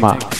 ま。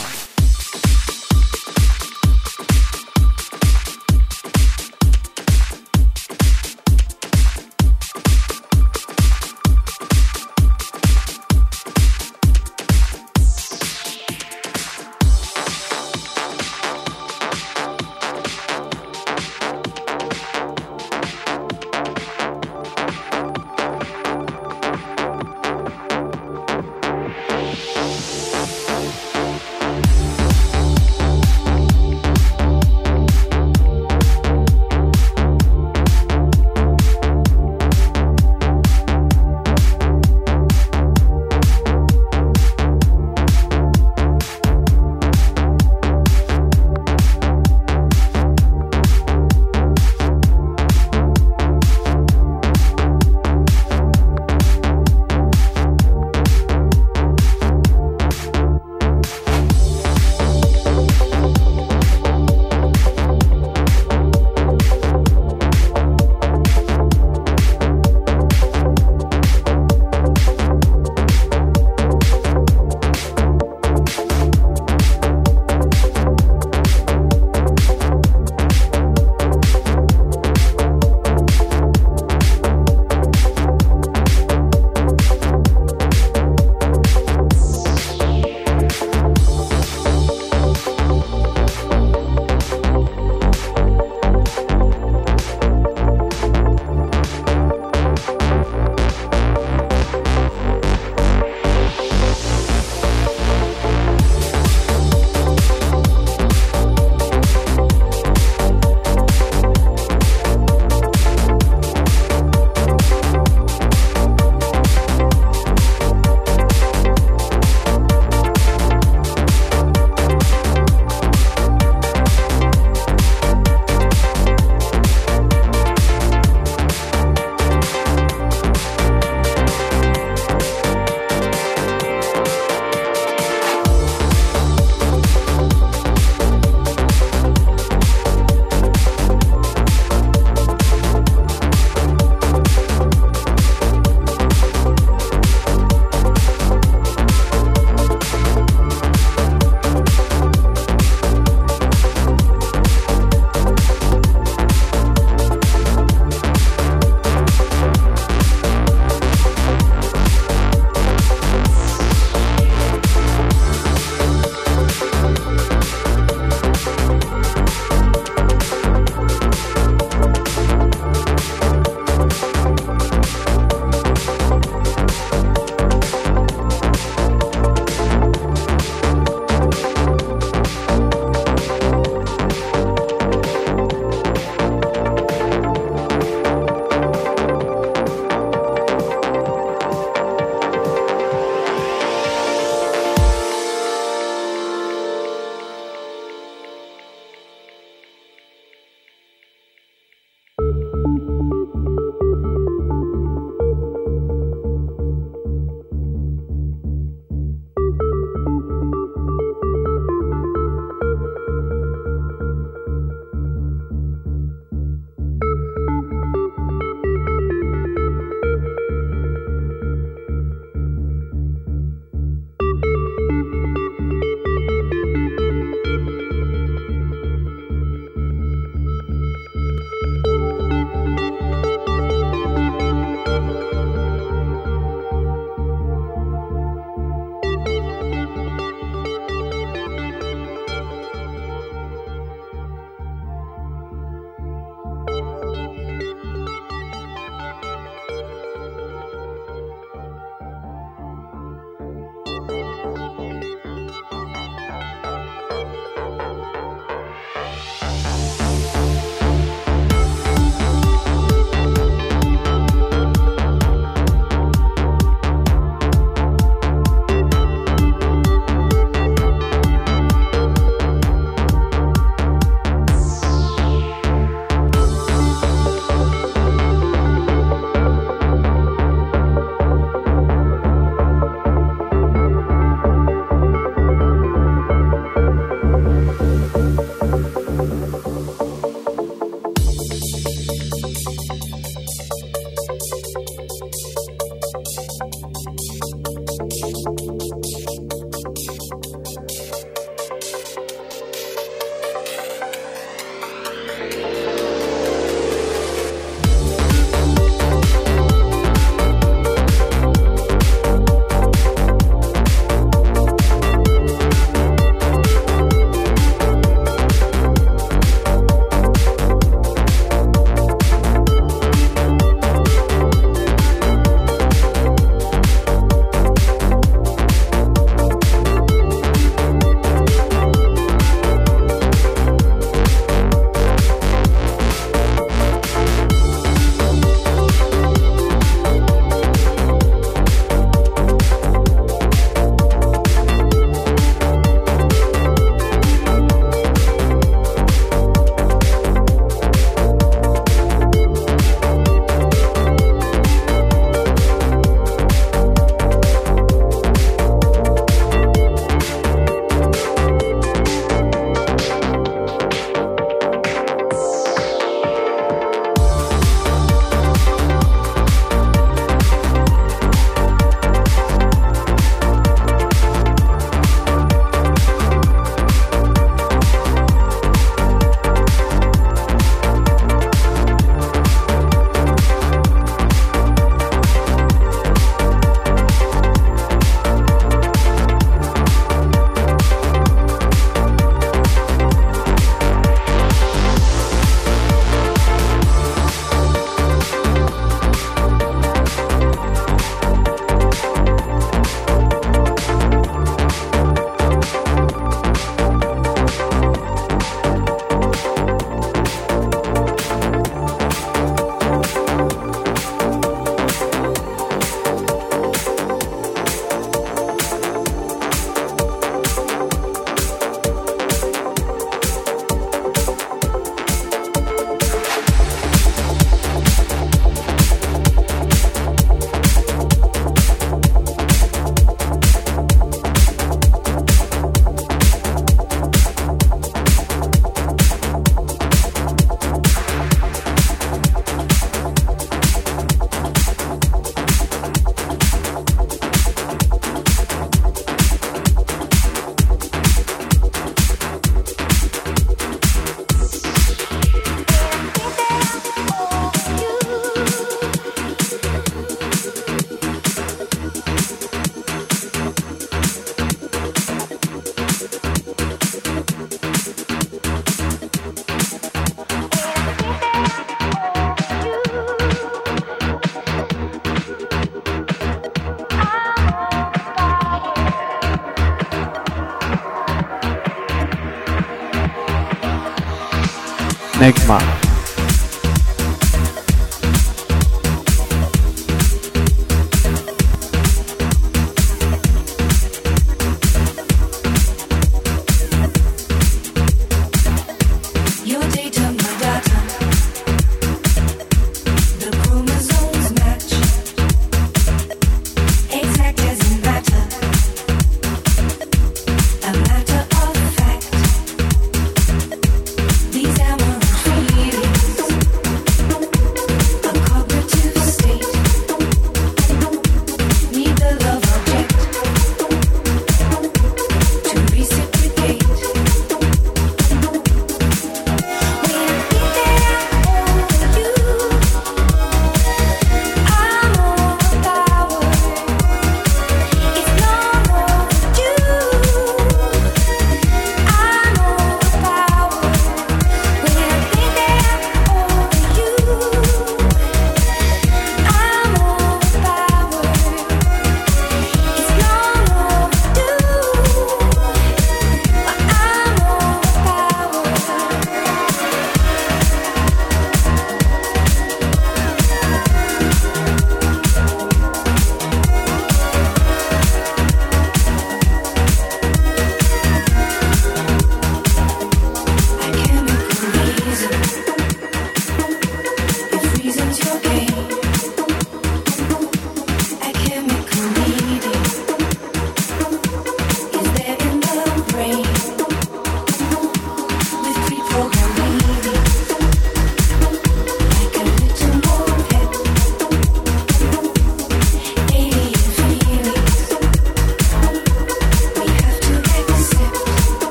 Enigma.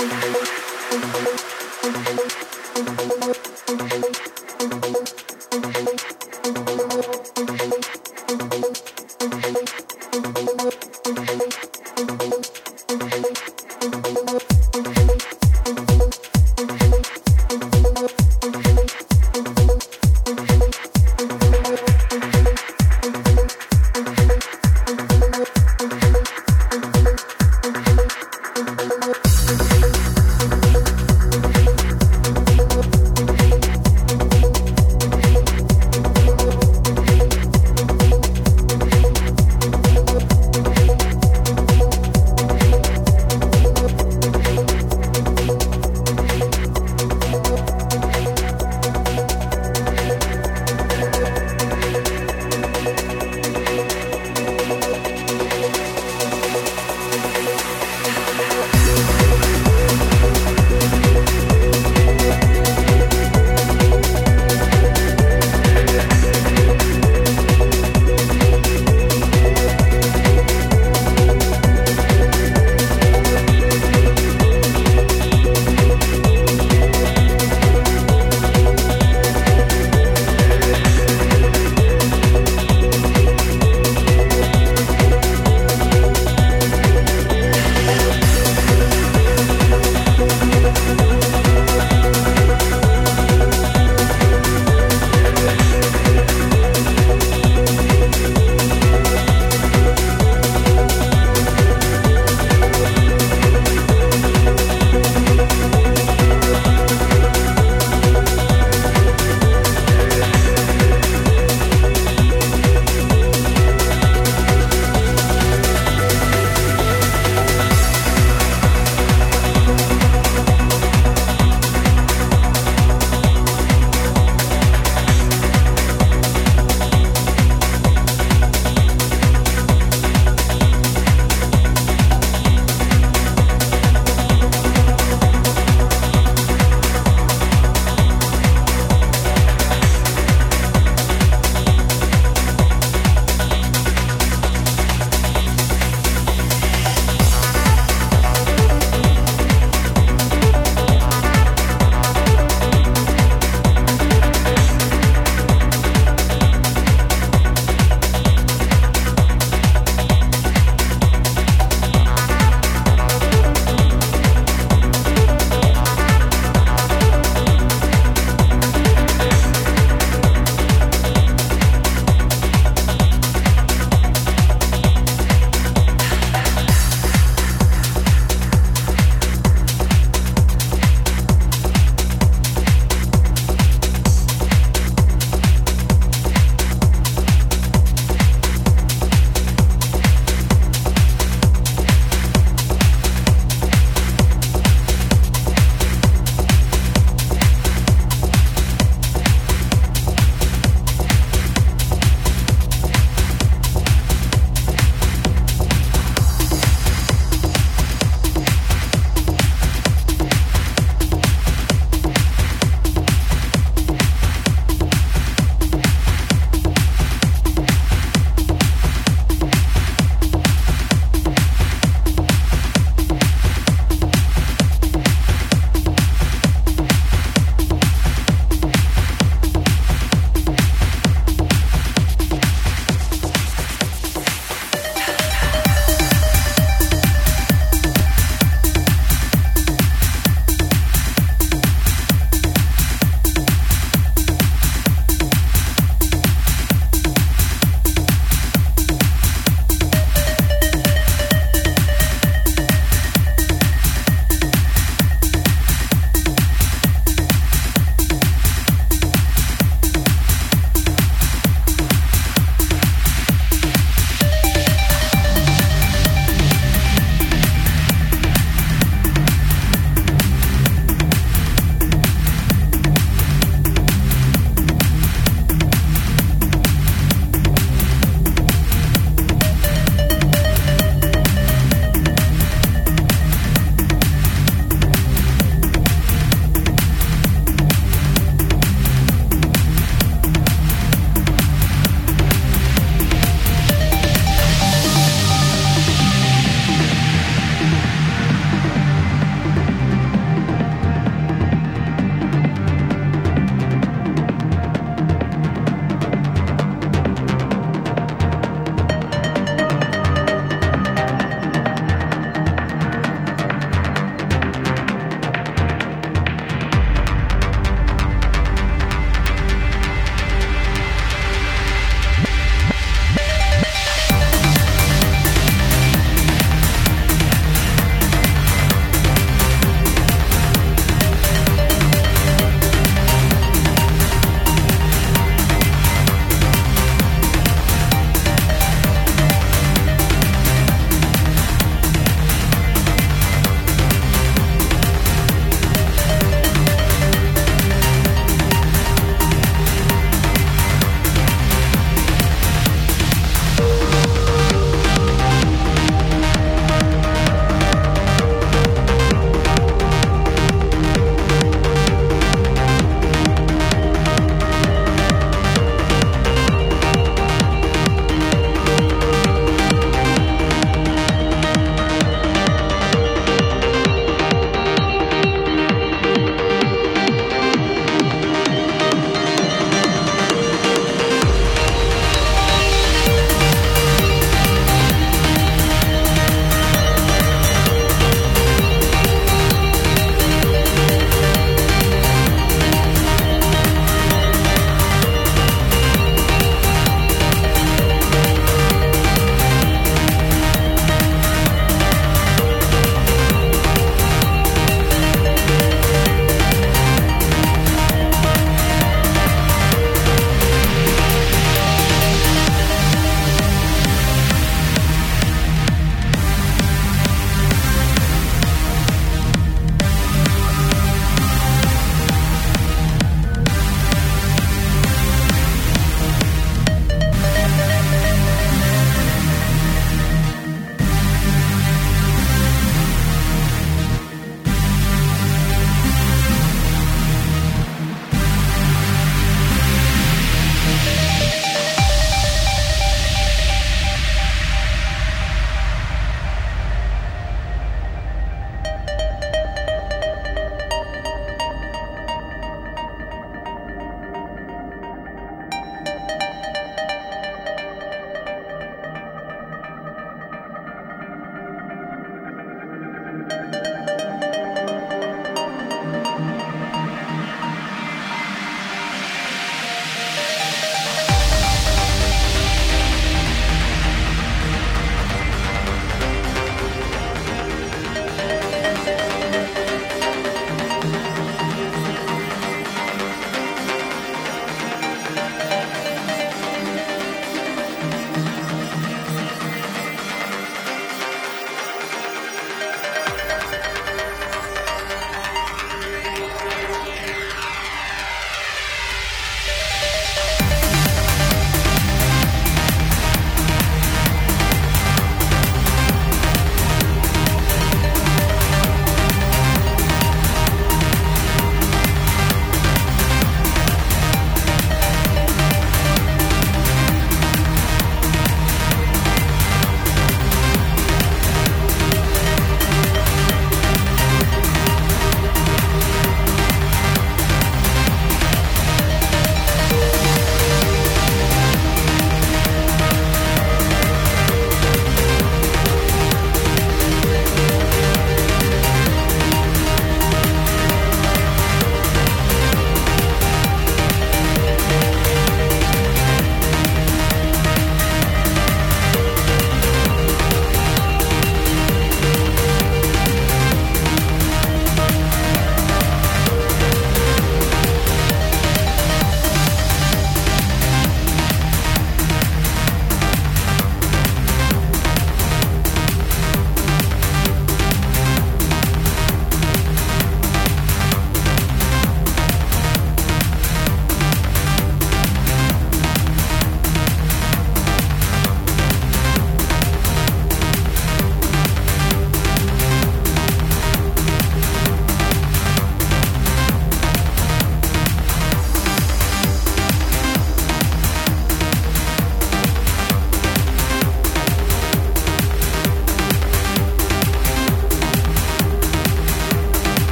Thank you.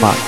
Mark.